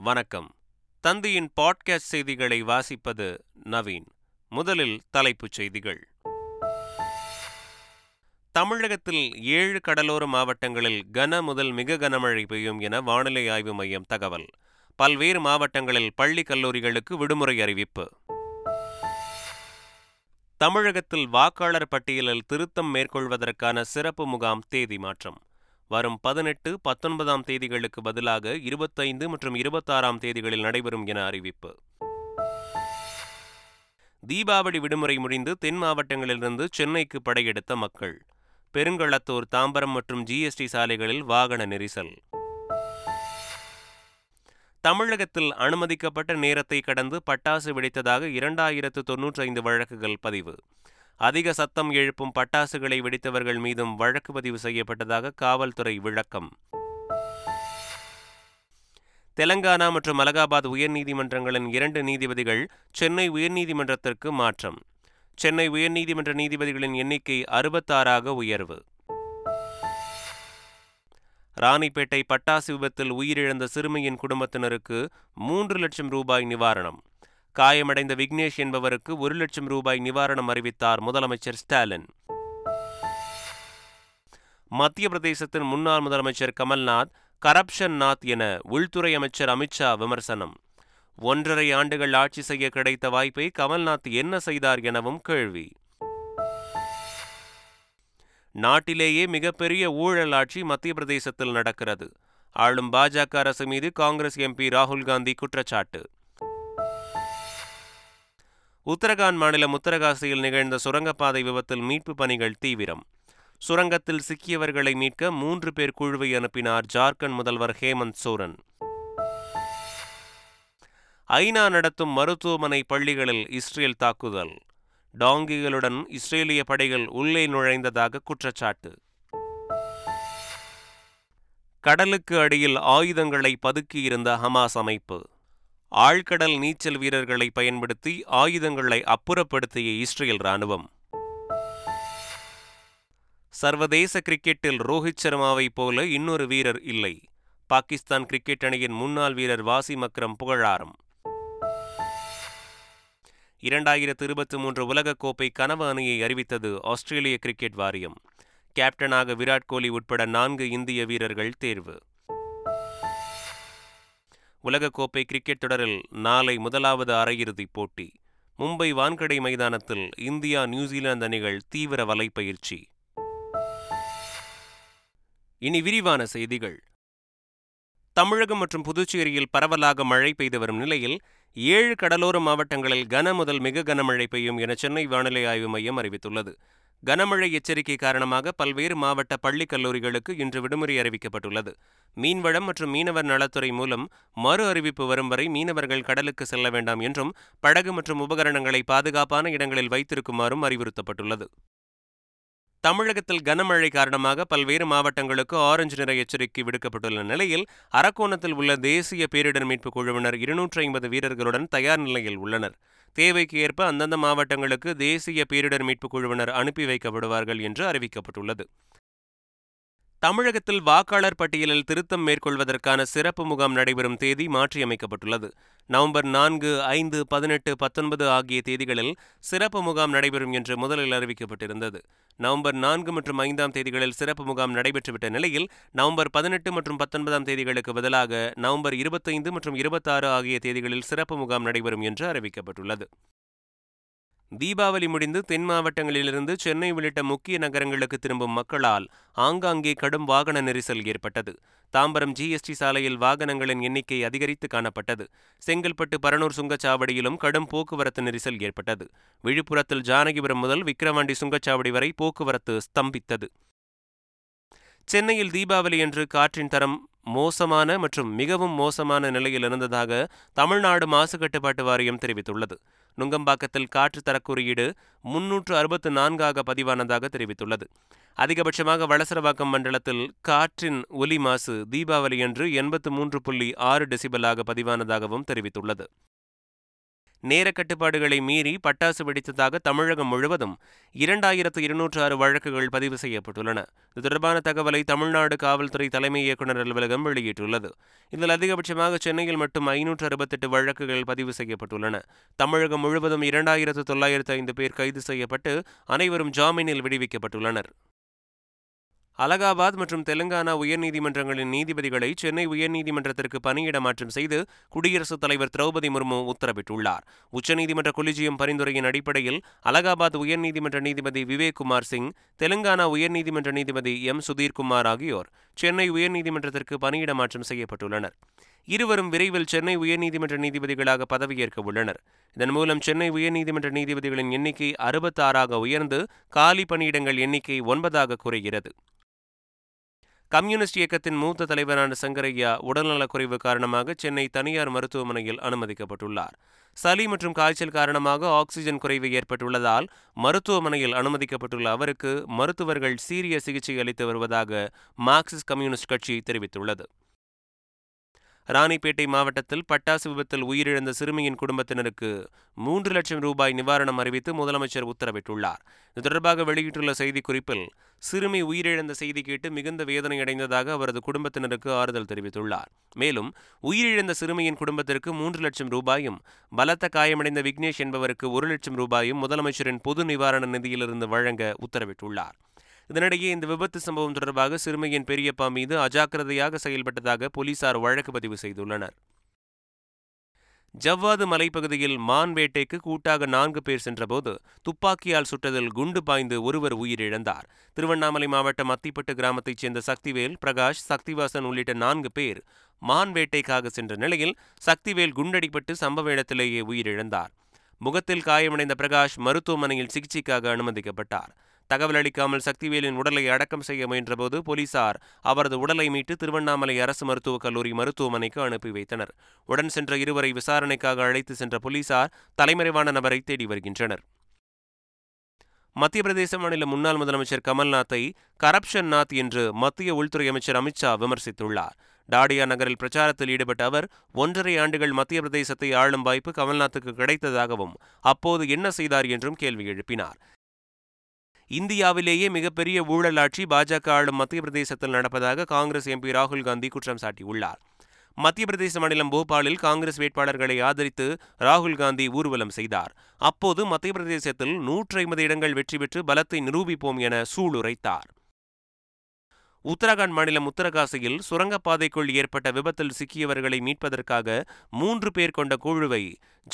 வணக்கம். தந்தியின் பாட்காஸ்ட் செய்திகளை வாசிப்பது நவீன். முதலில் தலைப்புச் செய்திகள். தமிழகத்தில் ஏழு கடலோர மாவட்டங்களில் கன முதல் மிக கனமழை பெய்யும் என வானிலை ஆய்வு மையம் தகவல். பல்வேறு மாவட்டங்களில் பள்ளி கல்லூரிகளுக்கு விடுமுறை அறிவிப்பு. தமிழகத்தில் வாக்காளர் பட்டியலில் திருத்தம் மேற்கொள்வதற்கான சிறப்பு முகாம் தேதி மாற்றம். வரும் பதினெட்டு பத்தொன்பதாம் தேதிகளுக்கு பதிலாக இருபத்தைந்து மற்றும் இருபத்தாறாம் தேதிகளில் நடைபெறும் என அறிவிப்பு. தீபாவளி விடுமுறை முடிந்து தென் மாவட்டங்களிலிருந்து சென்னைக்கு படையெடுத்த மக்கள். பெருங்களத்தூர் தாம்பரம் மற்றும் ஜிஎஸ்டி சாலைகளில் வாகன நெரிசல். தமிழகத்தில் அனுமதிக்கப்பட்ட நேரத்தை கடந்து பட்டாசு வெடித்ததாக இரண்டாயிரத்து தொன்னூற்றி ஐந்து வழக்குகள் பதிவு. அதிக சத்தம் எழுப்பும் பட்டாசுகளை வெடித்தவர்கள் மீதும் வழக்கு பதிவு செய்யப்பட்டதாக காவல்துறை விளக்கம். தெலங்கானா மற்றும் அலகாபாத் உயர்நீதிமன்றங்களின் இரண்டு நீதிபதிகள் சென்னை உயர்நீதிமன்றத்திற்கு மாற்றம். சென்னை உயர்நீதிமன்ற நீதிபதிகளின் எண்ணிக்கை அறுபத்தாறாக உயர்வு. ராணிப்பேட்டை பட்டாசு விபத்தில் உயிரிழந்த சிறுமியின் குடும்பத்தினருக்கு மூன்று லட்சம் ரூபாய் நிவாரணம். காயமடைந்த விக்னேஷ் என்பவருக்கு ஒரு லட்சம் ரூபாய் நிவாரணம் அறிவித்தார் முதலமைச்சர் ஸ்டாலின். மத்திய பிரதேசத்தின் முன்னாள் முதலமைச்சர் கமல்நாத் கரப்ஷன் நாத் என உள்துறை அமைச்சர் அமித்ஷா விமர்சனம். ஒன்றரை ஆண்டுகள் ஆட்சி செய்ய கிடைத்த வாய்ப்பை கமல்நாத் என்ன செய்தார் எனவும் கேள்வி. நாட்டிலேயே மிகப்பெரிய ஊழல் ஆட்சி மத்திய பிரதேசத்தில் நடக்கிறது. ஆளும் பாஜக அரசு மீது காங்கிரஸ் எம்பி ராகுல் காந்தி குற்றச்சாட்டு. உத்தரகாண்ட் மாநிலம் உத்தரகாசியில் நிகழ்ந்த சுரங்கப்பாதை விபத்தில் மீட்பு பணிகள் தீவிரம். சுரங்கத்தில் சிக்கியவர்களை மீட்க மூன்று பேர் குழுவை அனுப்பினார் ஜார்க்கண்ட் முதல்வர் ஹேமந்த் சோரன். ஐநா நடத்தும் மருத்துவமனை பள்ளிகளில் இஸ்ரேல் தாக்குதல். டாங்கிகளுடன் இஸ்ரேலிய படைகள் உள்ளே நுழைந்ததாக குற்றச்சாட்டு. கடலுக்கு அடியில் ஆயுதங்களை பதுக்கியிருந்த ஹமாஸ் அமைப்பு. ஆழ்கடல் நீச்சல் வீரர்களை பயன்படுத்தி ஆயுதங்களை அப்புறப்படுத்திய இஸ்ரேல் ராணுவம் சர்வதேச கிரிக்கெட்டில் ரோஹித் சர்மாவைப் போல இன்னொரு வீரர் இல்லை. பாகிஸ்தான் கிரிக்கெட் அணியின் முன்னாள் வீரர் வாசிம் அக்ரம் புகழாரம். இரண்டாயிரத்து இருபத்தி மூன்று உலகக்கோப்பை கனவு அணியை அறிவித்தது ஆஸ்திரேலிய கிரிக்கெட் வாரியம். கேப்டனாக விராட் கோலி உட்பட நான்கு இந்திய வீரர்கள் தேர்வு. உலகக்கோப்பை கிரிக்கெட் தொடரில் நாளை முதலாவது அரையிறுதிப் போட்டி. மும்பை வான்கடை மைதானத்தில் இந்தியா நியூசிலாந்து அணிகள் தீவிர வலைப்பயிற்சி. இனி விரிவான செய்திகள். தமிழகம் மற்றும் புதுச்சேரியில் பரவலாக மழை பெய்து வரும் நிலையில் ஏழு கடலோர மாவட்டங்களில் கன முதல் மிக கனமழை பெய்யும் என சென்னை வானிலை ஆய்வு மையம் அறிவித்துள்ளது. கனமழை எச்சரிக்கை காரணமாக பல்வேறு மாவட்ட பள்ளிக் கல்லூரிகளுக்கு இன்று விடுமுறை அறிவிக்கப்பட்டுள்ளது. மீன்வளம் மற்றும் மீனவர் நலத்துறை மூலம் மறு அறிவிப்பு வரும் வரை மீனவர்கள் கடலுக்கு செல்ல வேண்டாம் என்றும் படகு மற்றும் உபகரணங்களை பாதுகாப்பான இடங்களில் வைத்திருக்குமாறும் அறிவுறுத்தப்பட்டுள்ளது. தமிழகத்தில் கனமழை காரணமாக பல்வேறு மாவட்டங்களுக்கு ஆரஞ்சு நிற எச்சரிக்கை விடுக்கப்பட்டுள்ள நிலையில் அரக்கோணத்தில் உள்ள தேசிய பேரிடர் மீட்புக் குழுவினர் இருநூற்றி ஐம்பது வீரர்களுடன் தயார் நிலையில் உள்ளனர். தேவைக்கு ஏற்ப அந்தந்த மாவட்டங்களுக்கு தேசிய பேரிடர் மீட்புக் குழுவினர் அனுப்பி வைக்கப்படுவார்கள் என்று அறிவிக்கப்பட்டுள்ளது. தமிழகத்தில் வாக்காளர் பட்டியலில் திருத்தம் மேற்கொள்வதற்கான சிறப்பு முகாம் நடைபெறும் தேதி மாற்றியமைக்கப்பட்டுள்ளது. நவம்பர் நான்கு ஐந்து பதினெட்டு பத்தொன்பது ஆகிய தேதிகளில் சிறப்பு முகாம் நடைபெறும் என்று முதலில் அறிவிக்கப்பட்டிருந்தது. நவம்பர் நான்கு மற்றும் ஐந்தாம் தேதிகளில் சிறப்பு முகாம் நடைபெற்றுவிட்ட நிலையில் நவம்பர் பதினெட்டு மற்றும் பத்தொன்பதாம் தேதிகளுக்கு பதிலாக நவம்பர் இருபத்தைந்து மற்றும் இருபத்தாறு ஆகிய தேதிகளில் சிறப்பு முகாம் நடைபெறும் என்று அறிவிக்கப்பட்டுள்ளது. தீபாவளி முடிந்து தென் மாவட்டங்களிலிருந்து சென்னை உள்ளிட்ட முக்கிய நகரங்களுக்கு திரும்பும் மக்களால் ஆங்காங்கே கடும் வாகன நெரிசல் ஏற்பட்டது. தாம்பரம் ஜிஎஸ்டி சாலையில் வாகனங்களின் எண்ணிக்கை அதிகரித்து காணப்பட்டது. செங்கல்பட்டு பரனூர் சுங்கச்சாவடியிலும் கடும் போக்குவரத்து நெரிசல் ஏற்பட்டது. விழுப்புரத்தில் ஜானகிபுரம் முதல் விக்கிரவாண்டி சுங்கச்சாவடி வரை போக்குவரத்து ஸ்தம்பித்தது. சென்னையில் தீபாவளி என்று காற்றின் தரம் மோசமான மற்றும் மிகவும் மோசமான நிலையில் இருந்ததாக தமிழ்நாடு மாசு கட்டுப்பாட்டு வாரியம் தெரிவித்துள்ளது. நுங்கம்பாக்கத்தில் காற்று தர குறியீடு முன்னூற்று அறுபத்து நான்காக பதிவானதாக தெரிவித்துள்ளது. அதிகபட்சமாக வளசரவாக்கம் மண்டலத்தில் காற்றின் ஒலி மாசு தீபாவளியன்று எண்பத்து மூன்று புள்ளி ஆறு டெசிபலாக பதிவானதாகவும் தெரிவித்துள்ளது. நேர கட்டுப்பாடுகளை மீறி பட்டாசு வெடித்ததாக தமிழகம் முழுவதும் இரண்டாயிரத்து இருநூற்று ஆறு வழக்குகள் பதிவு செய்யப்பட்டுள்ளன. இது தொடர்பான தகவலை தமிழ்நாடு காவல்துறை தலைமை இயக்குநர் அலுவலகம் வெளியிட்டுள்ளது. இதில் அதிகபட்சமாக சென்னையில் மட்டும் ஐநூற்று அறுபத்தெட்டு வழக்குகள் பதிவு செய்யப்பட்டுள்ளன. தமிழகம் முழுவதும் இரண்டாயிரத்து தொள்ளாயிரத்து ஐந்து பேர் கைது செய்யப்பட்டு அனைவரும் ஜாமீனில் விடுவிக்கப்பட்டுள்ளனர். அலகாபாத் மற்றும் தெலுங்கானா உயர்நீதிமன்றங்களின் நீதிபதிகளை சென்னை உயர்நீதிமன்றத்திற்கு பணியிட மாற்றம் செய்து குடியரசுத் தலைவர் திரௌபதி முர்மு உத்தரவிட்டுள்ளார். உச்சநீதிமன்ற கொலிஜியம் பரிந்துரையின் அடிப்படையில் அலகாபாத் உயர்நீதிமன்ற நீதிபதி விவேக் குமார் சிங் தெலுங்கானா உயர்நீதிமன்ற நீதிபதி எம். சுதீர்குமார் ஆகியோர் சென்னை உயர்நீதிமன்றத்திற்கு பணியிட மாற்றம் செய்யப்பட்டுள்ளனர். இருவரும் விரைவில் சென்னை உயர்நீதிமன்ற நீதிபதிகளாக பதவியேற்க உள்ளனர். இதன் மூலம் சென்னை உயர்நீதிமன்ற நீதிபதிகளின் எண்ணிக்கை அறுபத்தாறாக உயர்ந்து காலி பணியிடங்கள் எண்ணிக்கை ஒன்பதாக குறைகிறது. கம்யூனிஸ்ட் இயக்கத்தின் மூத்த தலைவரான சங்கரையா உடல்நலக்குறைவு காரணமாக சென்னை தனியார் மருத்துவமனையில் அனுமதிக்கப்பட்டுள்ளார். சளி மற்றும் காய்ச்சல் காரணமாக ஆக்சிஜன் குறைவு ஏற்பட்டுள்ளதால் மருத்துவமனையில் அனுமதிக்கப்பட்டுள்ள அவருக்கு மருத்துவர்கள் சீரிய சிகிச்சை அளித்து வருவதாக மார்க்சிஸ்ட் கம்யூனிஸ்ட் கட்சி தெரிவித்துள்ளது. ராணிப்பேட்டை மாவட்டத்தில் பட்டாசு விபத்தில் உயிரிழந்த சிறுமியின் குடும்பத்தினருக்கு மூன்று லட்சம் ரூபாய் நிவாரணம் அறிவித்து முதலமைச்சர் உத்தரவிட்டுள்ளார். இது தொடர்பாக வெளியிட்டுள்ள செய்திக்குறிப்பில் சிறுமி உயிரிழந்த செய்தி கேட்டு மிகுந்த வேதனை அடைந்ததாக அவரது குடும்பத்தினருக்கு ஆறுதல் தெரிவித்துள்ளார். மேலும் உயிரிழந்த சிறுமியின் குடும்பத்திற்கு மூன்று லட்சம் ரூபாயும் பலத்த காயமடைந்த விக்னேஷ் என்பவருக்கு ஒரு லட்சம் ரூபாயும் முதலமைச்சரின் பொது நிவாரண நிதியிலிருந்து வழங்க உத்தரவிட்டுள்ளார். இதனிடையே இந்த விபத்து சம்பவம் தொடர்பாக சிறுமியின் பெரியப்பா மீது அஜாக்கிரதையாக செயல்பட்டதாக போலீசார் வழக்கு பதிவு செய்துள்ளனர். ஜவ்வாது மலைப்பகுதியில் மான் வேட்டைக்கு கூட்டாக நான்கு பேர் சென்றபோது துப்பாக்கியால் சுட்டதில் குண்டு பாய்ந்து ஒருவர் உயிரிழந்தார். திருவண்ணாமலை மாவட்டம் அத்திப்பட்டு கிராமத்தைச் சேர்ந்த சக்திவேல் பிரகாஷ் சக்திவாசன் உள்ளிட்ட நான்கு பேர் மான் வேட்டைக்காக சென்ற நிலையில் சக்திவேல் குண்டடிப்பட்டு சம்பவ இடத்திலேயே உயிரிழந்தார். முகத்தில் காயமடைந்த பிரகாஷ் மருத்துவமனையில் சிகிச்சைக்காக அனுமதிக்கப்பட்டார். தகவல் அளிக்காமல் சக்திவேலின் உடலை அடக்கம் செய்ய முயன்றபோது போலீசார் அவரது உடலை மீட்டு திருவண்ணாமலை அரசு மருத்துவக் கல்லூரி மருத்துவமனைக்கு அனுப்பி வைத்தனர். உடன் சென்ற இருவரை விசாரணைக்காக அழைத்து சென்ற போலீசார் தலைமறைவான நபரை தேடி வருகின்றனர். மத்திய பிரதேச மாநில முன்னாள் முதலமைச்சர் கமல்நாத்தை கரப்ஷன் நாத் என்று மத்திய உள்துறை அமைச்சர் அமித்ஷா விமர்சித்துள்ளார். டாடியா நகரில் பிரச்சாரத்தில் ஈடுபட்ட அவர் ஒன்றரை ஆண்டுகள் மத்திய பிரதேசத்தை ஆளும் வாய்ப்பு கமல்நாத்துக்கு கிடைத்ததாகவும் அப்போது என்ன செய்தார் என்றும் கேள்வி எழுப்பினார். இந்தியாவிலேயே மிகப்பெரிய ஊழலாட்சி பாஜக ஆளும் மத்திய பிரதேசத்தில் நடப்பதாக காங்கிரஸ் எம்பி ராகுல் காந்தி குற்றம் சாட்டியுள்ளார். மத்திய பிரதேச மாநிலம் போபாலில் காங்கிரஸ் வேட்பாளர்களை ஆதரித்து ராகுல் காந்தி ஊர்வலம் செய்தார். அப்போது மத்திய பிரதேசத்தில் நூற்றி ஐம்பது இடங்கள் வெற்றி பெற்று பலத்தை நிரூபிப்போம் என சூளுரைத்தார். உத்தராகண்ட் மாநிலம் உத்தரகாசியில் சுரங்கப்பாதைக்குள் ஏற்பட்ட விபத்தில் சிக்கியவர்களை மீட்பதற்காக மூன்று பேர் கொண்ட குழுவை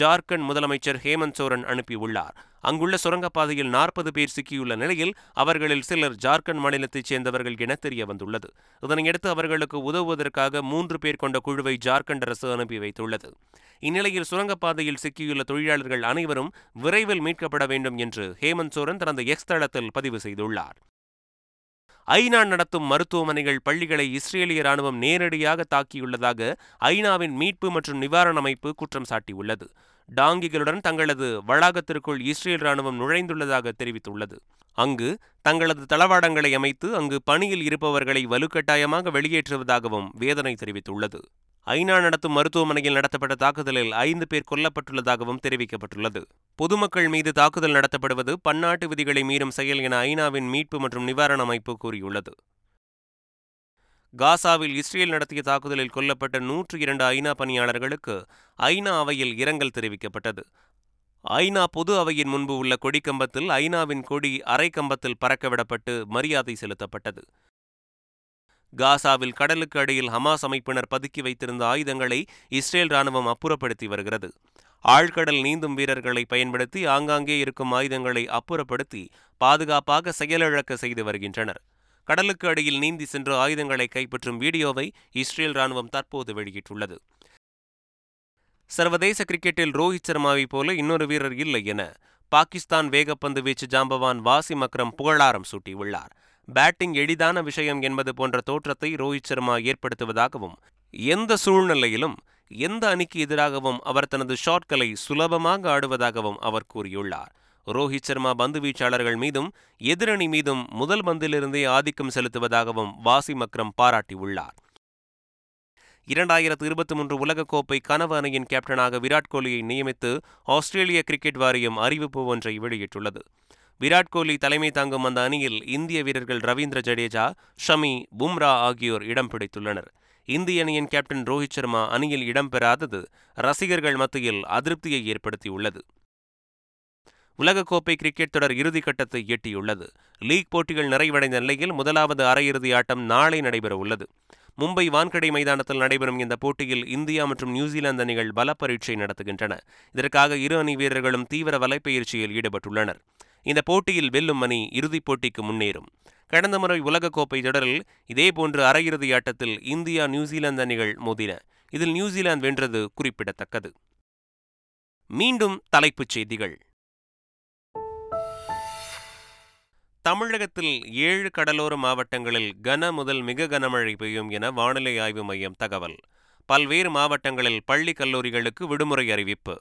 ஜார்க்கண்ட் முதலமைச்சர் ஹேமந்த் சோரன் அனுப்பியுள்ளார். அங்குள்ள சுரங்கப்பாதையில் நாற்பது பேர் சிக்கியுள்ள நிலையில் அவர்களில் சிலர் ஜார்க்கண்ட் மாநிலத்தைச் சேர்ந்தவர்கள் என தெரிய வந்துள்ளது இதனையடுத்து அவர்களுக்கு உதவுவதற்காக மூன்று பேர் கொண்ட குழுவை ஜார்க்கண்ட் அரசு அனுப்பி வைத்துள்ளது. இந்நிலையில் சுரங்கப்பாதையில் சிக்கியுள்ள தொழிலாளர்கள் அனைவரும் விரைவில் மீட்கப்பட வேண்டும் என்று ஹேமந்த் சோரன் தனது எக்ஸ் தளத்தில் பதிவு செய்துள்ளார். ஐநா நடத்தும் மருத்துவமனைகள் பள்ளிகளை இஸ்ரேலிய ராணுவம் நேரடியாக தாக்கியுள்ளதாக ஐநாவின் மீட்பு மற்றும் நிவாரண அமைப்பு குற்றம் சாட்டியுள்ளது. டாங்கிகளுடன் தங்களது வளாகத்திற்குள் இஸ்ரேல் ராணுவம் நுழைந்துள்ளதாக தெரிவித்துள்ளது. அங்கு தங்களது தளவாடங்களை அமைத்து அங்கு பணியில் இருப்பவர்களை வலுக்கட்டாயமாக வெளியேற்றுவதாகவும் வேதனை தெரிவித்துள்ளது. ஐநா நடத்தும் மருத்துவமனையில் நடத்தப்பட்ட தாக்குதலில் ஐந்து பேர் கொல்லப்பட்டுள்ளதாகவும் தெரிவிக்கப்பட்டுள்ளது. பொதுமக்கள் மீது தாக்குதல் நடத்தப்படுவது பன்னாட்டு விதிகளை மீறும் செயல் என ஐநாவின் மீட்பு மற்றும் நிவாரண அமைப்பு கூறியுள்ளது. காசாவில் இஸ்ரேல் நடத்திய தாக்குதலில் கொல்லப்பட்ட நூற்று இரண்டு ஐநா பணியாளர்களுக்கு ஐநா அவையில் இரங்கல் தெரிவிக்கப்பட்டது. ஐநா பொது அவையின் முன்பு உள்ள கொடிக்கம்பத்தில் ஐநாவின் கொடி அரை கம்பத்தில் பறக்கவிடப்பட்டு மரியாதை செலுத்தப்பட்டது. காசாவில் கடலுக்கு அடியில் ஹமாஸ் அமைப்பினர் பதுக்கி வைத்திருந்த ஆயுதங்களை இஸ்ரேல் ராணுவம் அப்புறப்படுத்தி வருகிறது. ஆழ்கடல் நீந்தும் வீரர்களை பயன்படுத்தி ஆங்காங்கே இருக்கும் ஆயுதங்களை அப்புறப்படுத்தி பாதுகாப்பாக செயலிழக்க செய்து வருகின்றனர். கடலுக்கு அடியில் நீந்தி சென்று ஆயுதங்களை கைப்பற்றும் வீடியோவை இஸ்ரேல் ராணுவம் தற்போது வெளியிட்டுள்ளது. சர்வதேச கிரிக்கெட்டில் ரோஹித் சர்மாவைப் போல இன்னொரு வீரர் இல்லை என பாகிஸ்தான் வேகப்பந்து வீச்சு ஜாம்பவான் வாசிம் அக்ரம் புகழாரம் சூட்டியுள்ளார். பேட்டிங் எளிதான விஷயம் என்பது போன்ற தோற்றத்தை ரோஹித் சர்மா ஏற்படுத்துவதாகவும் எந்த சூழ்நிலையிலும் எந்த அணிக்கு எதிராகவும் அவர் தனது ஷாட்களை சுலபமாக ஆடுவதாகவும் அவர் கூறியுள்ளார். ரோஹித் சர்மா பந்து வீச்சாளர்கள் மீதும் எதிரணி மீதும் முதல் பந்திலிருந்தே ஆதிக்கம் செலுத்துவதாகவும் வாசிம் அக்ரம் பாராட்டியுள்ளார். இரண்டாயிரத்து இருபத்தி மூன்று உலகக்கோப்பை கனவு அணியின் கேப்டனாக விராட் கோலியை நியமித்து ஆஸ்திரேலிய கிரிக்கெட் வாரியம் அறிவிப்பு ஒன்றை வெளியிட்டுள்ளது. விராட் கோலி தலைமை தாங்கும் அந்த அணியில் இந்திய வீரர்கள் ரவீந்திர ஜடேஜா ஷமி பும்ரா ஆகியோர் இடம் பிடித்துள்ளனர். இந்திய அணியின் கேப்டன் ரோஹித் சர்மா அணியில் இடம்பெறாதது ரசிகர்கள் மத்தியில் அதிருப்தியை ஏற்படுத்தியுள்ளது. உலகக்கோப்பை கிரிக்கெட் தொடர் இறுதிக்கட்டத்தை எட்டியுள்ளது. லீக் போட்டிகள் நிறைவடைந்த நிலையில் முதலாவது அரையிறுதி ஆட்டம் நாளை நடைபெறவுள்ளது. மும்பை வான்கடை மைதானத்தில் நடைபெறும் இந்த போட்டியில் இந்தியா மற்றும் நியூசிலாந்து அணிகள் பல பரீட்சை நடத்துகின்றன. இதற்காக இரு அணி வீரர்களும் தீவிர வலைப்பயிற்சியில் ஈடுபட்டுள்ளனர். இந்த போட்டியில் வெல்லும் அணி இறுதிப் போட்டிக்கு முன்னேறும். கடந்த முறை உலகக்கோப்பை தொடரில் இதேபோன்று அரையிறுதி ஆட்டத்தில் இந்தியா நியூசிலாந்து அணிகள் மோதின. இதில் நியூசிலாந்து வென்றது குறிப்பிடத்தக்கது. மீண்டும் தலைப்புச் செய்திகள். தமிழகத்தில் ஏழு கடலோர மாவட்டங்களில் கன முதல் மிக கனமழை பெய்யும் என வானிலை ஆய்வு மையம் தகவல். பல்வேறு மாவட்டங்களில் பள்ளி கல்லூரிகளுக்கு விடுமுறை அறிவிப்பு.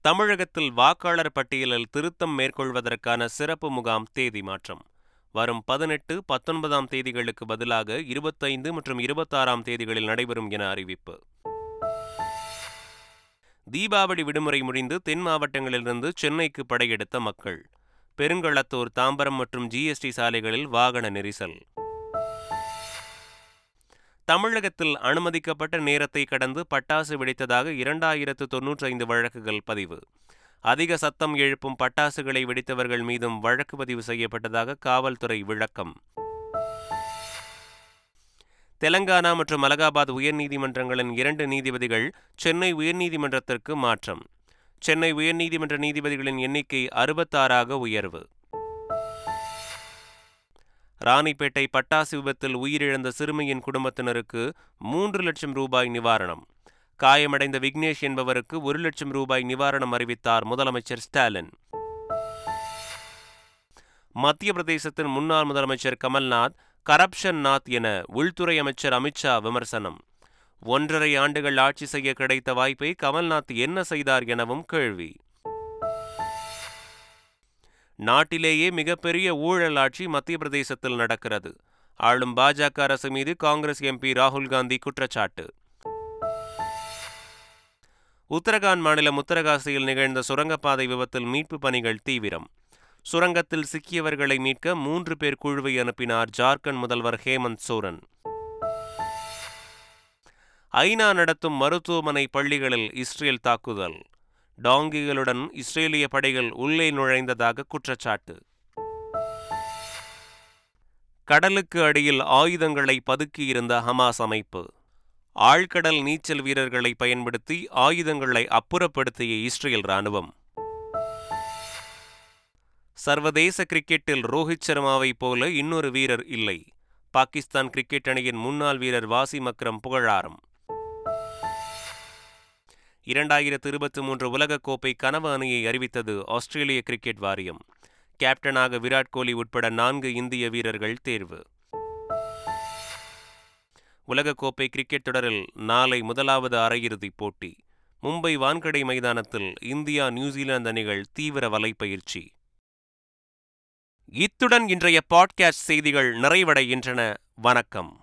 தமிழகத்தில் வாக்காளர் பட்டியலில் திருத்தம் மேற்கொள்வதற்கான சிறப்பு முகாம் தேதி மாற்றம். வரும் பதினெட்டு பத்தொன்பதாம் தேதிகளுக்கு பதிலாக இருபத்தைந்து மற்றும் இருபத்தாறாம் தேதிகளில் நடைபெறும் என அறிவிப்பு. தீபாவளி விடுமுறை முடிந்து தென் மாவட்டங்களிலிருந்து சென்னைக்கு படையெடுத்த மக்கள். பெருங்களத்தூர் தாம்பரம் மற்றும் ஜிஎஸ்டி சாலைகளில் வாகன நெரிசல். தமிழகத்தில் அனுமதிக்கப்பட்ட நேரத்தை கடந்து பட்டாசு வெடித்ததாக இரண்டாயிரத்து தொன்னூற்றி ஐந்து வழக்குகள் பதிவு. அதிக சத்தம் எழுப்பும் பட்டாசுகளை வெடித்தவர்கள் மீதும் வழக்கு பதிவு செய்யப்பட்டதாக காவல்துறை விளக்கம். தெலங்கானா மற்றும் அலகாபாத் உயர்நீதிமன்றங்களின் இரண்டு நீதிபதிகள் சென்னை உயர்நீதிமன்றத்திற்கு மாற்றம். சென்னை உயர்நீதிமன்ற நீதிபதிகளின் எண்ணிக்கை அறுபத்தாறாக உயர்வு. ராணிப்பேட்டை பட்டாசு விபத்தில் உயிரிழந்த சிறுமியின் குடும்பத்தினருக்கு மூன்று லட்சம் ரூபாய் நிவாரணம். காயமடைந்த விக்னேஷ் என்பவருக்கு ஒரு லட்சம் ரூபாய் நிவாரணம் அறிவித்தார் முதலமைச்சர் ஸ்டாலின். மத்திய பிரதேசத்தின் முன்னாள் முதலமைச்சர் கமல்நாத் கரப்ஷன் நாத் என உள்துறை அமைச்சர் அமித்ஷா விமர்சனம். ஒன்றரை ஆண்டுகள் ஆட்சி செய்ய கிடைத்த வாய்ப்பை கமல்நாத் என்ன செய்தார் எனவும் கேள்வி. நாட்டிலேயே மிகப்பெரிய ஊழல் ஆட்சி மத்திய பிரதேசத்தில் நடக்கிறது. ஆளும் பாஜக அரசு மீது காங்கிரஸ் எம்பி ராகுல் காந்தி குற்றச்சாட்டு. உத்தரகாண்ட் மாநிலம் உத்தரகாசியில் நிகழ்ந்த சுரங்கப்பாதை விபத்தில் மீட்பு பணிகள் தீவிரம். சுரங்கத்தில் சிக்கியவர்களை மீட்க மூன்று பேர் குழுவை அனுப்பினார் ஜார்க்கண்ட் முதல்வர் ஹேமந்த் சோரன். ஐநா நடத்தும் மருத்துவமனை பள்ளிகளில் இஸ்ரேல் தாக்குதல். டாங்கிகளுடன் இஸ்ரேலிய படைகள் உள்ளே நுழைந்ததாக குற்றச்சாட்டு. கடலுக்கு அடியில் ஆயுதங்களை பதுக்கியிருந்த ஹமாஸ் அமைப்பு. ஆழ்கடல் நீச்சல் வீரர்களை பயன்படுத்தி ஆயுதங்களை அப்புறப்படுத்திய இஸ்ரேல் ராணுவம் சர்வதேச கிரிக்கெட்டில் ரோஹித் சர்மாவைப் போல இன்னொரு வீரர் இல்லை. பாகிஸ்தான் கிரிக்கெட் அணியின் முன்னாள் வீரர் வாசிம் அக்ரம் புகழாரம். இரண்டாயிரத்து இருபத்தி மூன்று உலகக்கோப்பை கனவு அணியை அறிவித்தது ஆஸ்திரேலிய கிரிக்கெட் வாரியம். கேப்டனாக விராட் கோலி உட்பட நான்கு இந்திய வீரர்கள் தேர்வு. உலகக்கோப்பை கிரிக்கெட் தொடரில் நாளை முதலாவது அரையிறுதிப் போட்டி. மும்பை வான்கடை மைதானத்தில் இந்தியா நியூசிலாந்து அணிகள் தீவிர வலைப்பயிற்சி. இத்துடன் இன்றைய பாட்காஸ்ட் செய்திகள் நிறைவடைகின்றன. வணக்கம்.